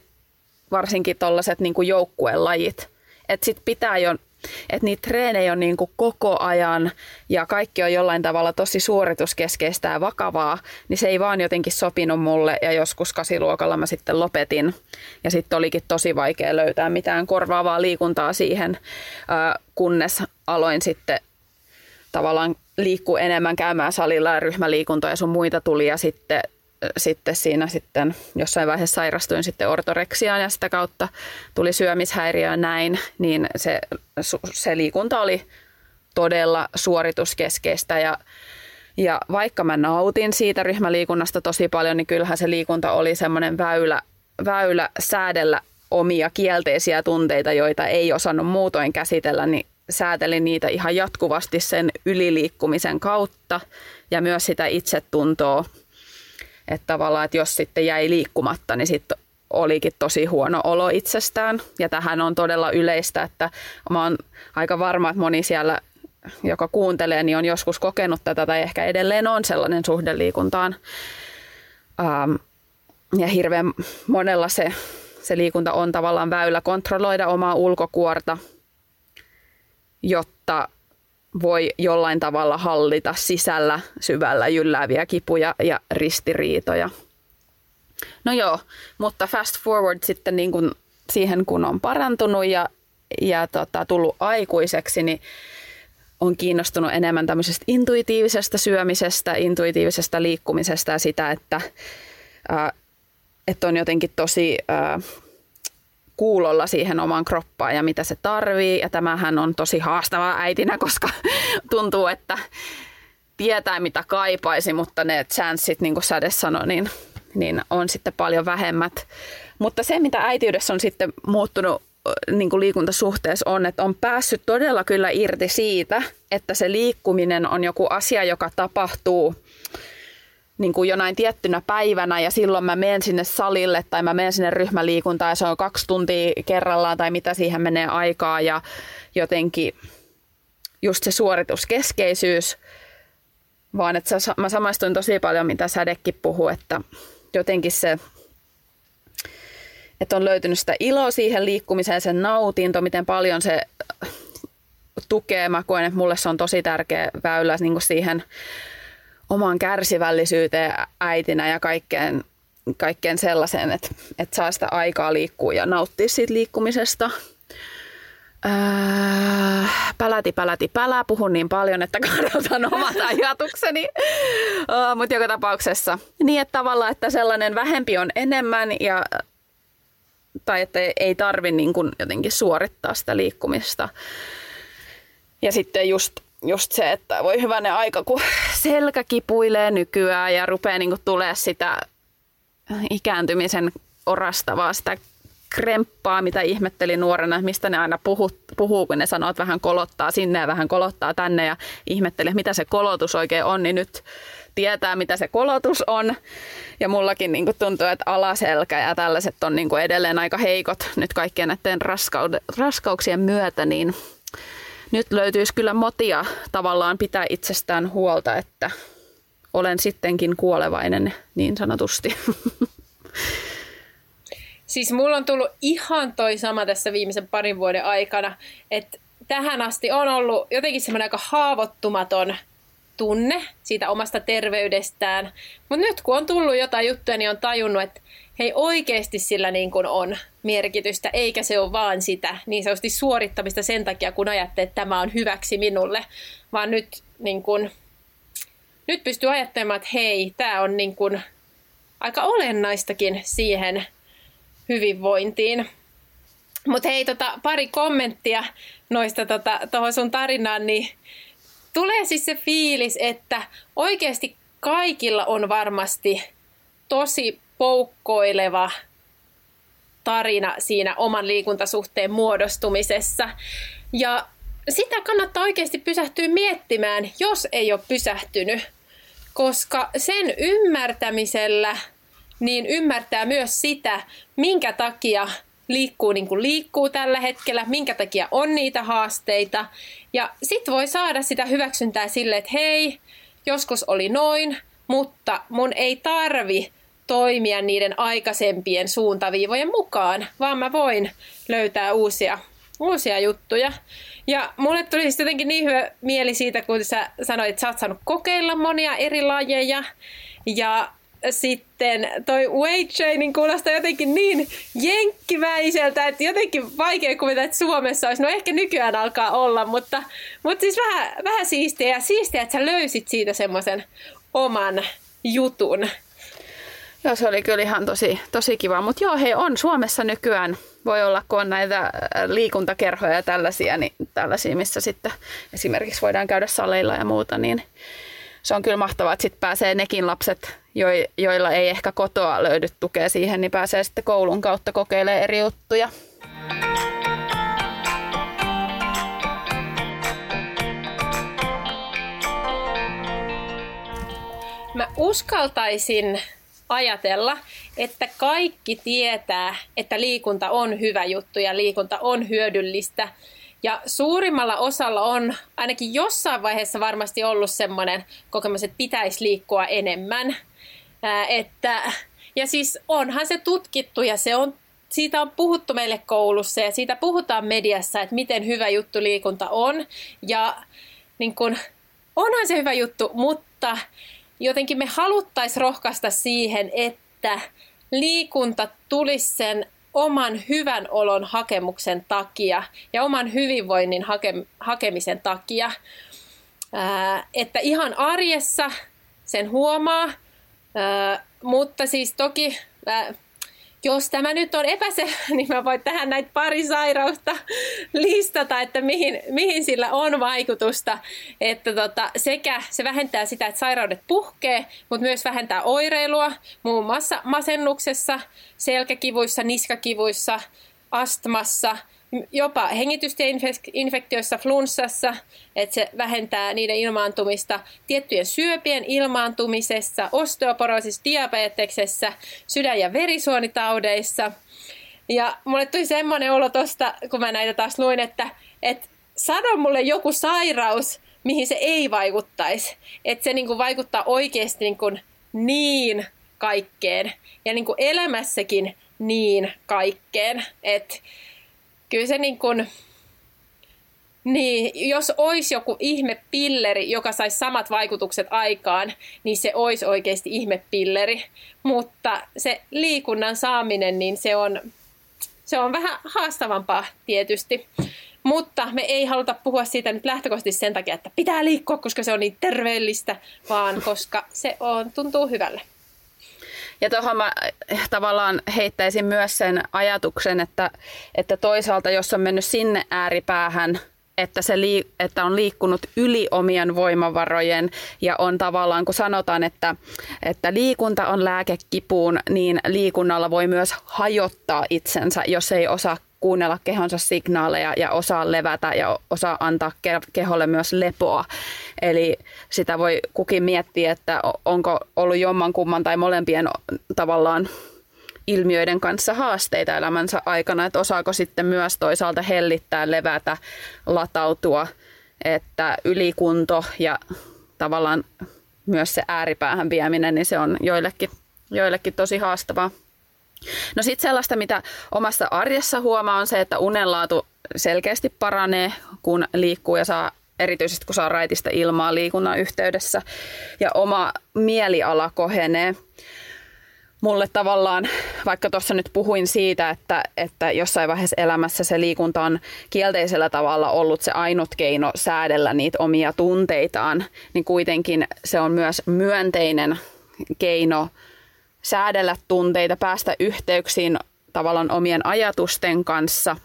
varsinkin tuollaiset niinku joukkueen lajit. Että sit pitää jo että niitä treenejä on niin kuin koko ajan ja kaikki on jollain tavalla tosi suorituskeskeistä ja vakavaa, niin se ei vaan jotenkin sopinut mulle ja joskus kasiluokalla mä sitten lopetin. Ja sitten olikin tosi vaikea löytää mitään korvaavaa liikuntaa siihen, kunnes aloin sitten tavallaan liikkuu enemmän käymään salilla ja ryhmäliikuntoja ja sun muita tuli ja sitten sitten siinä sitten jossain vaiheessa sairastuin sitten ortoreksiaan ja sitä kautta tuli syömishäiriö näin, niin se, se liikunta oli todella suorituskeskeistä ja ja vaikka mä nautin siitä ryhmäliikunnasta tosi paljon, niin kyllähän se liikunta oli semmoinen väylä, väylä säädellä omia kielteisiä tunteita, joita ei osannut muutoin käsitellä, niin säätelin niitä ihan jatkuvasti sen yliliikkumisen kautta ja myös sitä itsetuntoa. Että tavallaan, että jos sitten jäi liikkumatta, niin sitten olikin tosi huono olo itsestään. Ja tähän on todella yleistä, että mä oon aika varma, että moni siellä, joka kuuntelee, niin on joskus kokenut tätä tai ehkä edelleen on sellainen suhde liikuntaan. Ähm, ja hirveän monella se, se liikunta on tavallaan väylä kontrolloida omaa ulkokuorta, jotta voi jollain tavalla hallita sisällä syvällä jyllääviä kipuja ja ristiriitoja. No joo, mutta fast forward sitten niin kuin siihen, kun on parantunut ja, ja tota, tullut aikuiseksi, niin on kiinnostunut enemmän tämmöisestä intuitiivisesta syömisestä, intuitiivisesta liikkumisesta ja sitä, että, ää, että on jotenkin tosi ää, kuulolla siihen omaan kroppaan ja mitä se tarvii. Ja tämähän on tosi haastavaa äitinä, koska <laughs> tuntuu, että tietää mitä kaipaisi, mutta ne chanssit, niin kuin Sade sanoi, niin, niin on sitten paljon vähemmät. Mutta se, mitä äitiydessä on sitten muuttunut niin kuin liikuntasuhteessa on, että on päässyt todella kyllä irti siitä, että se liikkuminen on joku asia, joka tapahtuu – niin kuin jonain tiettynä päivänä ja silloin mä menen sinne salille tai mä menen sinne ryhmäliikuntaan ja se on kaksi tuntia kerrallaan tai mitä siihen menee aikaa ja jotenkin just se suorituskeskeisyys, vaan että mä samaistuin tosi paljon, mitä Sädekin puhuu, että jotenkin se, että on löytynyt sitä iloa siihen liikkumiseen, sen nautinto, miten paljon se tukee. Mä koen, että mulle se on tosi tärkeä väylä niin kuin siihen omaan kärsivällisyyteen äitinä ja kaikkeen, kaikkeen sellaiseen, että, että saa sitä aikaa liikkua ja nauttia siitä liikkumisesta. Öö, päläti, päläti, pälä. Puhun niin paljon, että kadotan omat <laughs> ajatukseni. öö, Mutta joka tapauksessa niin, että tavallaan, että sellainen vähempi on enemmän ja tai että ei tarvi niin kuin jotenkin suorittaa sitä liikkumista. Ja sitten just just se, että voi hyvänä aika, kun selkä kipuilee nykyään ja rupeaa niin tulee sitä ikääntymisen orastavaa, sitä kremppaa, mitä ihmettelin nuorena, mistä ne aina puhuu, puhuu, kun ne sanoo, että vähän kolottaa sinne ja vähän kolottaa tänne ja ihmettelin, mitä se kolotus oikein on, niin nyt tietää, mitä se kolotus on. Ja mullakin niin tuntuu, että alaselkä ja tällaiset on niin edelleen aika heikot nyt kaikkien näiden raskauksien myötä, niin nyt löytyisi kyllä motia tavallaan pitää itsestään huolta, että olen sittenkin kuolevainen niin sanotusti. <laughs> Siis mulla on tullut ihan toi sama tässä viimeisen parin vuoden aikana, että tähän asti on ollut jotenkin semmoinen aika haavoittumaton tunne siitä omasta terveydestään. Mutta nyt kun on tullut jotain juttuja, niin on tajunnut, että hei oikeasti sillä niin kuin on merkitystä, eikä se ole vaan sitä niin sanotusti suorittamista sen takia, kun ajattelee, että tämä on hyväksi minulle, vaan nyt, niin kuin, nyt pystyy ajattelemaan, että hei, tämä on niin kuin aika olennaistakin siihen hyvinvointiin. Mutta hei, tota, pari kommenttia noista tota, tuohon sun tarinaan, niin tulee siis se fiilis, että oikeasti kaikilla on varmasti tosi poukkoileva tarina siinä oman liikuntasuhteen muodostumisessa. Ja sitä kannattaa oikeasti pysähtyä miettimään, jos ei ole pysähtynyt, koska sen ymmärtämisellä niin ymmärtää myös sitä, minkä takia liikkuu niin kuin liikkuu tällä hetkellä, minkä takia on niitä haasteita. Ja sitten voi saada sitä hyväksyntää sille, että hei, joskus oli noin, mutta mun ei tarvi toimia niiden aikaisempien suuntaviivojen mukaan, vaan mä voin löytää uusia, uusia juttuja. Ja mulle tuli siis jotenkin niin hyvä mieli siitä, kun sä sanoit, että sä oot saanut kokeilla monia eri lajeja. Ja sitten toi weight training kuulostaa jotenkin niin jenkkiväiseltä, että jotenkin vaikea kuvitella, että Suomessa olisi. No ehkä nykyään alkaa olla, mutta, mutta siis vähän, vähän siistiä. Ja siistiä, että sä löysit siitä semmoisen oman jutun. Joo, se oli kyllä ihan tosi, tosi kiva. Mutta joo, hei, on Suomessa nykyään, voi olla, kun on näitä äh, liikuntakerhoja ja tällaisia, niin tällaisia, missä sitten esimerkiksi voidaan käydä saleilla ja muuta, niin se on kyllä mahtavaa, että sitten pääsee nekin lapset, joilla ei ehkä kotoa löydy tukea siihen, niin pääsee sitten koulun kautta kokeilemaan eri juttuja. Mä uskaltaisin ajatella, että kaikki tietää, että liikunta on hyvä juttu ja liikunta on hyödyllistä. Ja suurimmalla osalla on ainakin jossain vaiheessa varmasti ollut semmoinen kokemus, että pitäisi liikkua enemmän. Ää, että, ja siis onhan se tutkittu ja se on, siitä on puhuttu meille koulussa ja siitä puhutaan mediassa, että miten hyvä juttu liikunta on. Ja niin kun, onhan se hyvä juttu, mutta jotenkin me haluttaisiin rohkaista siihen, että liikunta tulisi sen oman hyvän olon hakemuksen takia ja oman hyvinvoinnin hake- hakemisen takia. Ää, että ihan arjessa sen huomaa, ää, mutta siis toki ää, jos tämä nyt on epäselvä, <laughs> niin mä voin tähän näitä pari sairausta <laughs> listata, että mihin, mihin sillä on vaikutusta. Että tota, sekä se vähentää sitä, että sairaudet puhkee, mutta myös vähentää oireilua, muun muassa masennuksessa, selkäkivuissa, niskakivuissa, astmassa – jopa hengitystieinfektioissa, flunssassa, että se vähentää niiden ilmaantumista, tiettyjen syöpien ilmaantumisessa, osteoporoosissa, diabeteksessä, sydän- ja verisuonitaudeissa. Ja mulle tuli semmoinen olo tosta, kun mä näitä taas luin, että, että sano mulle joku sairaus, mihin se ei vaikuttaisi. Että se niinku vaikuttaa oikeasti niinku niin kaikkeen ja niinku elämässäkin niin kaikkeen. Että kyllä se niin kuin, niin, jos olisi joku ihmepilleri, joka saisi samat vaikutukset aikaan, niin se olisi oikeasti ihmepilleri. Mutta se liikunnan saaminen, niin se on, se on vähän haastavampaa tietysti. Mutta me ei haluta puhua siitä nyt lähtökohtaisesti sen takia, että pitää liikkua, koska se on niin terveellistä, vaan koska se on, tuntuu hyvälle. Ja tuohon mä eh, tavallaan heittäisin myös sen ajatuksen, että, että toisaalta jos on mennyt sinne ääripäähän, että, se lii, että on liikkunut yli omien voimavarojen ja on tavallaan, kun sanotaan, että, että liikunta on lääke kipuun, niin liikunnalla voi myös hajottaa itsensä, jos ei osaa kuunnella kehonsa signaaleja ja osaa levätä ja osaa antaa keholle myös lepoa. Eli sitä voi kukin miettiä, että onko ollut jomman kumman tai molempien tavallaan ilmiöiden kanssa haasteita elämänsä aikana, että osaako sitten myös toisaalta hellittää, levätä, latautua, että ylikunto ja tavallaan myös se ääripäähän vieminen, niin se on joillekin, joillekin tosi haastavaa. No sitten sellaista, mitä omassa arjessa huomaa, on se, että unenlaatu selkeästi paranee, kun liikkuu ja saa erityisesti kun saa raitista ilmaa liikunnan yhteydessä ja oma mieliala kohenee. Mulle tavallaan, vaikka tuossa nyt puhuin siitä, että, että jossain vaiheessa elämässä se liikunta on kielteisellä tavalla ollut se ainut keino säädellä niitä omia tunteitaan, niin kuitenkin se on myös myönteinen keino säädellä tunteita, päästä yhteyksiin tavallaan omien ajatusten kanssa,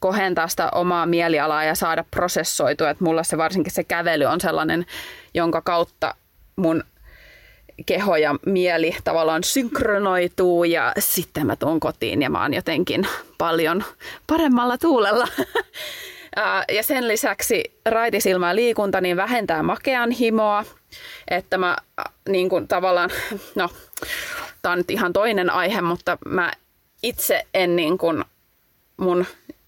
kohentaa sitä omaa mielialaa ja saada prosessoitua. Että mulla se varsinkin se kävely on sellainen, jonka kautta mun keho ja mieli tavallaan synkronoituu ja sitten mä tuun kotiin ja mä oon jotenkin paljon paremmalla tuulella. <laughs> Ja sen lisäksi raitisilmä liikunta niin vähentää makean himoa, että mä niin kuin tavallaan, no tämä on nyt ihan toinen aihe, mutta mä itse en niin kuin mun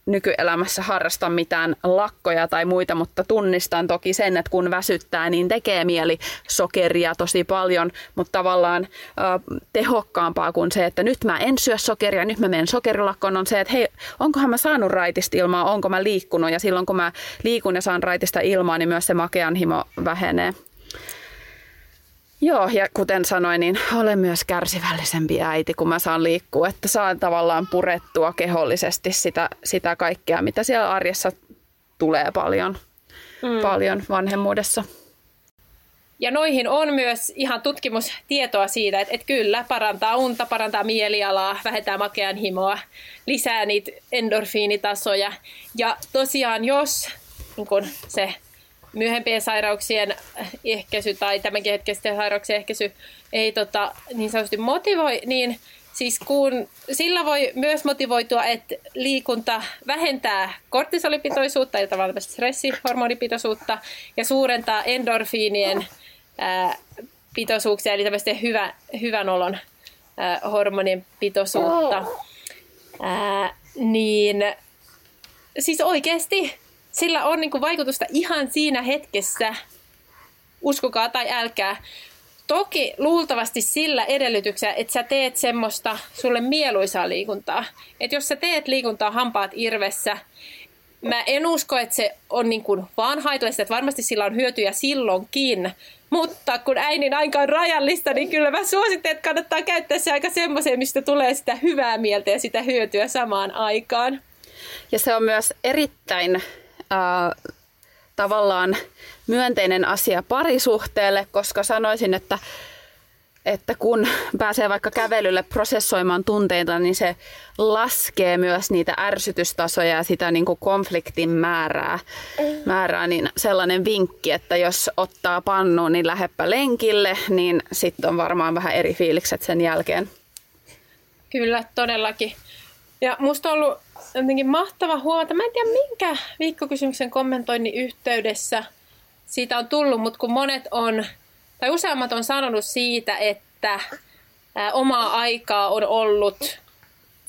nykyelämässä harrasta mitään lakkoja tai muita, mutta tunnistan toki sen, että kun väsyttää, niin tekee mieli sokeria tosi paljon, mutta tavallaan äh, tehokkaampaa kuin se, että nyt mä en syö sokeria, nyt mä menen sokerilakkoon, on se, että hei, onkohan mä saanut raitista ilmaa, onko mä liikkunut, ja silloin kun mä liikun ja saan raitista ilmaa, niin myös se makean himo vähenee. Joo, ja kuten sanoin, niin olen myös kärsivällisempi äiti, kun mä saan liikkua, että saan tavallaan purettua kehollisesti sitä, sitä kaikkea, mitä siellä arjessa tulee paljon, mm. paljon vanhemmuudessa. ja noihin on myös ihan tutkimustietoa siitä, että, että kyllä parantaa unta, parantaa mielialaa, vähentää makean himoa, lisää niitä endorfiinitasoja. Ja tosiaan jos niin kun se myöhempien sairauksien ehkäisy tai tämänkin hetkeisten sairauksien ehkäisy ei tota, niin sanotusti motivoi, niin Siis kun sillä voi myös motivoitua, että liikunta vähentää kortisolipitoisuutta, eli tavallaan stressihormonipitoisuutta, ja suurentaa endorfiinien ää, pitoisuuksia, eli tämmöisten hyvä, hyvän olon ää, hormonien pitoisuutta. Ää, niin siis oikeasti sillä on niin kuin vaikutusta ihan siinä hetkessä, uskokaa tai älkää, Toki luultavasti sillä edellytyksellä, että sä teet semmoista sulle mieluisaa liikuntaa. Että jos sä teet liikuntaa hampaat irvessä, mä en usko, että se on niin kuin vaan haitallista, että varmasti sillä on hyötyjä silloinkin. Mutta kun äinin aika on rajallista, niin kyllä mä suosittelen, että kannattaa käyttää se aika semmoiseen, mistä tulee sitä hyvää mieltä ja sitä hyötyä samaan aikaan. Ja se on myös erittäin äh, tavallaan myönteinen asia parisuhteelle, koska sanoisin, että, että kun pääsee vaikka kävelylle prosessoimaan tunteita, niin se laskee myös niitä ärsytystasoja ja sitä niin kuin konfliktin määrää, määrää. Niin sellainen vinkki, että jos ottaa pannuun, niin läheppä lenkille, niin sitten on varmaan vähän eri fiilikset sen jälkeen. Kyllä, todellakin. Ja musta on ollut jotenkin mahtava huomata. Mä en tiedä minkä viikkokysymyksen kommentoinnin yhteydessä siitä on tullut, mutta kun monet on, tai useammat on sanonut siitä, että omaa aikaa on ollut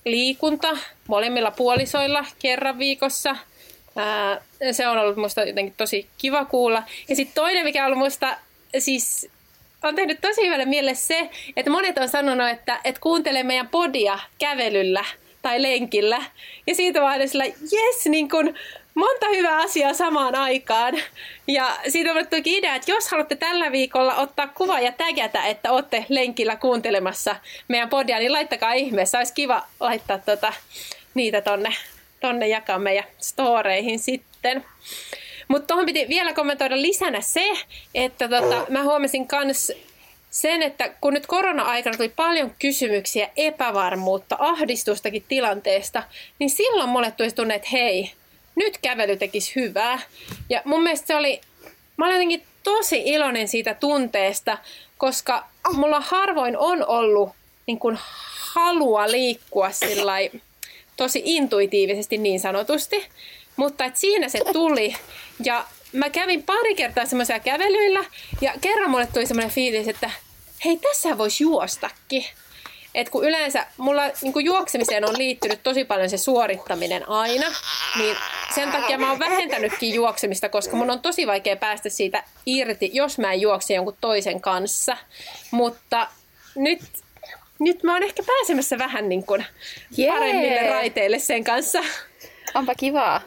liikunta molemmilla puolisoilla kerran viikossa. Se on ollut musta jotenkin tosi kiva kuulla. Ja sitten toinen, mikä on ollut musta siis on tehnyt tosi hyvälle mielelle se, että monet on sanonut, että, että kuuntelee meidän podia kävelyllä – tai lenkillä. Ja siitä vaan sillä, jes, niin kun monta hyvää asiaa samaan aikaan. Ja siitä on toki idea, että jos haluatte tällä viikolla ottaa kuva ja tägätä, että olette lenkillä kuuntelemassa meidän podia, niin laittakaa ihmeessä. Olisi kiva laittaa tota, niitä tonne, tonne jakaa meidän storeihin sitten. Mutta tuohon piti vielä kommentoida lisänä se, että tota, mä huomasin kans sen, että kun nyt korona-aikana tuli paljon kysymyksiä, epävarmuutta, ahdistustakin tilanteesta, niin silloin mulle tuli tunne, että hei, nyt kävely tekisi hyvää. Ja mun mielestä se oli, mä olin jotenkin tosi iloinen siitä tunteesta, koska mulla harvoin on ollut niin kuin halua liikkua sillai, tosi intuitiivisesti niin sanotusti. Mutta et siinä se tuli. Ja mä kävin pari kertaa semmoisia kävelyillä ja kerran mulle tuli semmoinen fiilis, että hei tässä voisi juostakin. Et kun yleensä mulla niin juoksemiseen on liittynyt tosi paljon se suorittaminen aina, niin sen takia mä oon vähentänytkin juoksemista, koska mun on tosi vaikea päästä siitä irti, jos mä en juokse jonkun toisen kanssa. Mutta nyt, nyt mä oon ehkä pääsemässä vähän niin kuin paremmille raiteille sen kanssa. Onpa kivaa.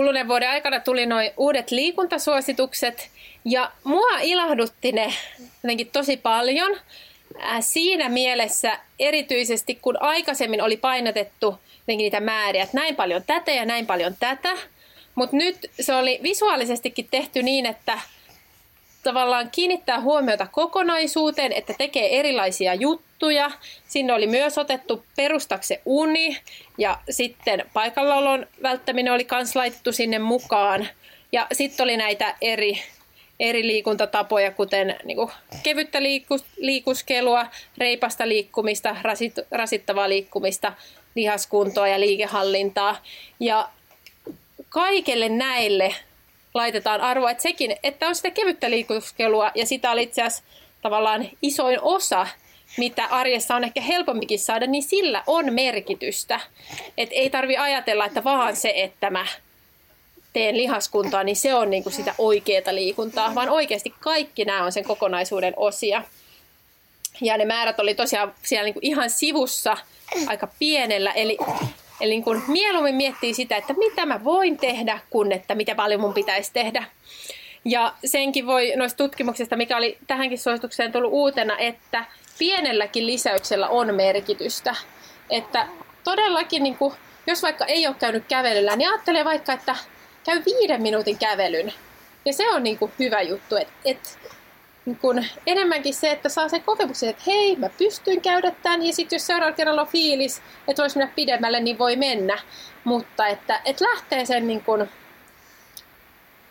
Kuluneen vuoden aikana tuli noin uudet liikuntasuositukset ja mua ilahdutti ne jotenkin tosi paljon. Äh, siinä mielessä erityisesti, kun aikaisemmin oli painotettu niitä määriä, että näin paljon tätä ja näin paljon tätä, mutta nyt se oli visuaalisestikin tehty niin, että tavallaan kiinnittää huomiota kokonaisuuteen, että tekee erilaisia juttuja. Sinne oli myös otettu perustakse uni ja sitten paikallaolon välttäminen oli myös laitettu sinne mukaan. Ja sitten oli näitä eri, eri liikuntatapoja, kuten niin kuin kevyttä liikus, liikuskelua, reipasta liikkumista, rasit, rasittavaa liikkumista, lihaskuntoa ja liikehallintaa. Ja kaikelle näille laitetaan arvoa, että sekin, että on sitä kevyttä liikuskelua ja sitä oli itse asiassa tavallaan isoin osa, mitä arjessa on ehkä helpompikin saada, niin sillä on merkitystä. Et ei tarvi ajatella, että vaan se, että mä teen lihaskuntaa, niin se on niinku sitä oikeaa liikuntaa, vaan oikeasti kaikki nämä on sen kokonaisuuden osia. Ja ne määrät oli tosiaan siellä niinku ihan sivussa aika pienellä, eli Eli niin kun mieluummin miettii sitä, että mitä mä voin tehdä, kun että mitä paljon mun pitäisi tehdä. Ja senkin voi noista tutkimuksista, mikä oli tähänkin suositukseen tullut uutena, että pienelläkin lisäyksellä on merkitystä. että todellakin niin kuin, jos vaikka ei ole käynyt kävelyllä, niin ajattelee vaikka, että käy viiden minuutin kävelyn. Ja se on niin kuin hyvä juttu, että et, niin kuin enemmänkin se, että saa sen kokemuksen, että hei, mä pystyn käydä tämän, ja sitten jos seuraavalla kerralla on fiilis, että voisi mennä pidemmälle, niin voi mennä. Mutta että, että lähtee sen niin kuin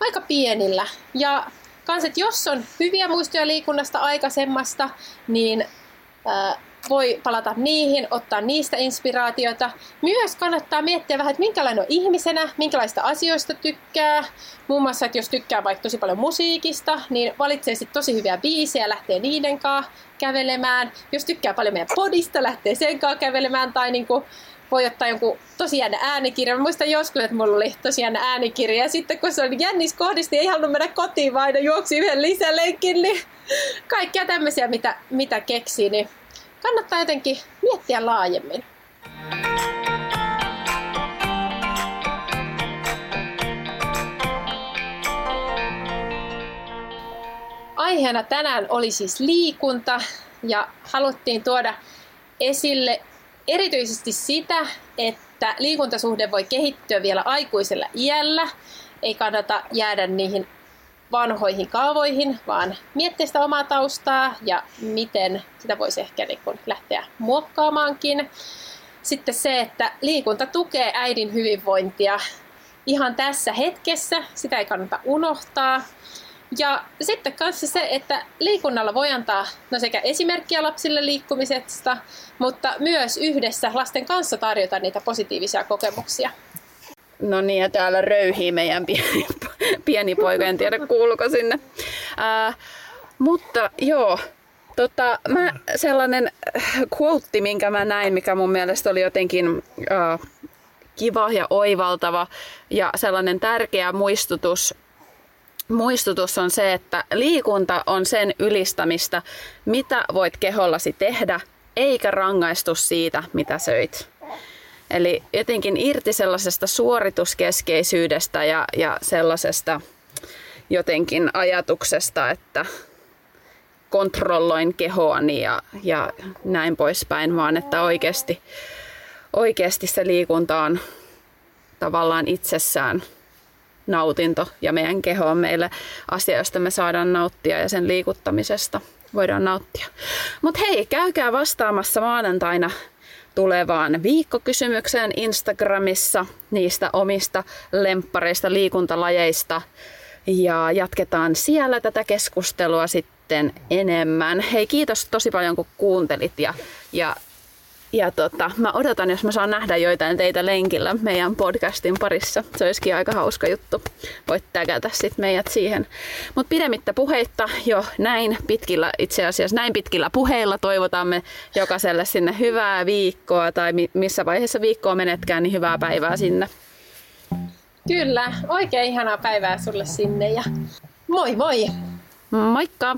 aika pienillä. Ja kans, että jos on hyviä muistoja liikunnasta aikaisemmasta, niin ää, voi palata niihin, ottaa niistä inspiraatiota. Myös kannattaa miettiä vähän, että minkälainen on ihmisenä, minkälaista asioista tykkää. Muun muassa, että jos tykkää vaikka tosi paljon musiikista, niin valitsee sitten tosi hyviä biisejä, lähtee niiden kanssa kävelemään. Jos tykkää paljon meidän podista, lähtee sen kanssa kävelemään. Tai niin kuin voi ottaa jonkun tosi jännä äänikirja. Mä muistan joskus, että mulla oli tosi jännä äänikirja. Ja sitten kun se oli jännissä kohdissa, niin ei halunnut mennä kotiin, vaan juoksi yhden lisälenkin. Niin kaikkia tämmöisiä, mitä, mitä keksii, niin kannattaa jotenkin miettiä laajemmin. Aiheena tänään oli siis liikunta ja haluttiin tuoda esille erityisesti sitä, että liikuntasuhde voi kehittyä vielä aikuisella iällä. Ei kannata jäädä niihin vanhoihin kaavoihin, vaan miettiä sitä omaa taustaa ja miten sitä voisi ehkä niin kun lähteä muokkaamaankin. Sitten se, että liikunta tukee äidin hyvinvointia ihan tässä hetkessä, sitä ei kannata unohtaa. Ja sitten kanssa se, että liikunnalla voi antaa no sekä esimerkkiä lapsille liikkumisesta, mutta myös yhdessä lasten kanssa tarjota niitä positiivisia kokemuksia. No niin, ja täällä röyhii meidän pieni, <laughs> pieni poika, en tiedä kuuluuko sinne. Ää, mutta joo, tota, mä sellainen quote, minkä mä näin, mikä mun mielestä oli jotenkin ää, kiva ja oivaltava ja sellainen tärkeä muistutus muistutus on se, että liikunta on sen ylistämistä, mitä voit kehollasi tehdä, eikä rangaistus siitä, mitä söit. Eli jotenkin irti sellaisesta suorituskeskeisyydestä ja, ja sellaisesta jotenkin ajatuksesta, että kontrolloin kehoani ja, ja näin poispäin, vaan että oikeasti, oikeasti se liikunta on tavallaan itsessään nautinto ja meidän keho on meille asia, josta me saadaan nauttia ja sen liikuttamisesta voidaan nauttia. Mutta hei, käykää vastaamassa maanantaina tulevaan viikkokysymykseen Instagramissa niistä omista lemppareista liikuntalajeista ja jatketaan siellä tätä keskustelua sitten enemmän. Hei, kiitos tosi paljon kun kuuntelit ja, ja ja tota, mä odotan, jos mä saan nähdä joitain teitä lenkillä meidän podcastin parissa. Se olisikin aika hauska juttu. Voit tägätä sit meidät siihen. Mutta pidemmittä puheitta jo näin pitkillä, itse asiassa näin pitkillä puheilla toivotamme jokaiselle sinne hyvää viikkoa tai missä vaiheessa viikkoa menetkään, niin hyvää päivää sinne. Kyllä, oikein ihanaa päivää sulle sinne ja moi moi! Moikka!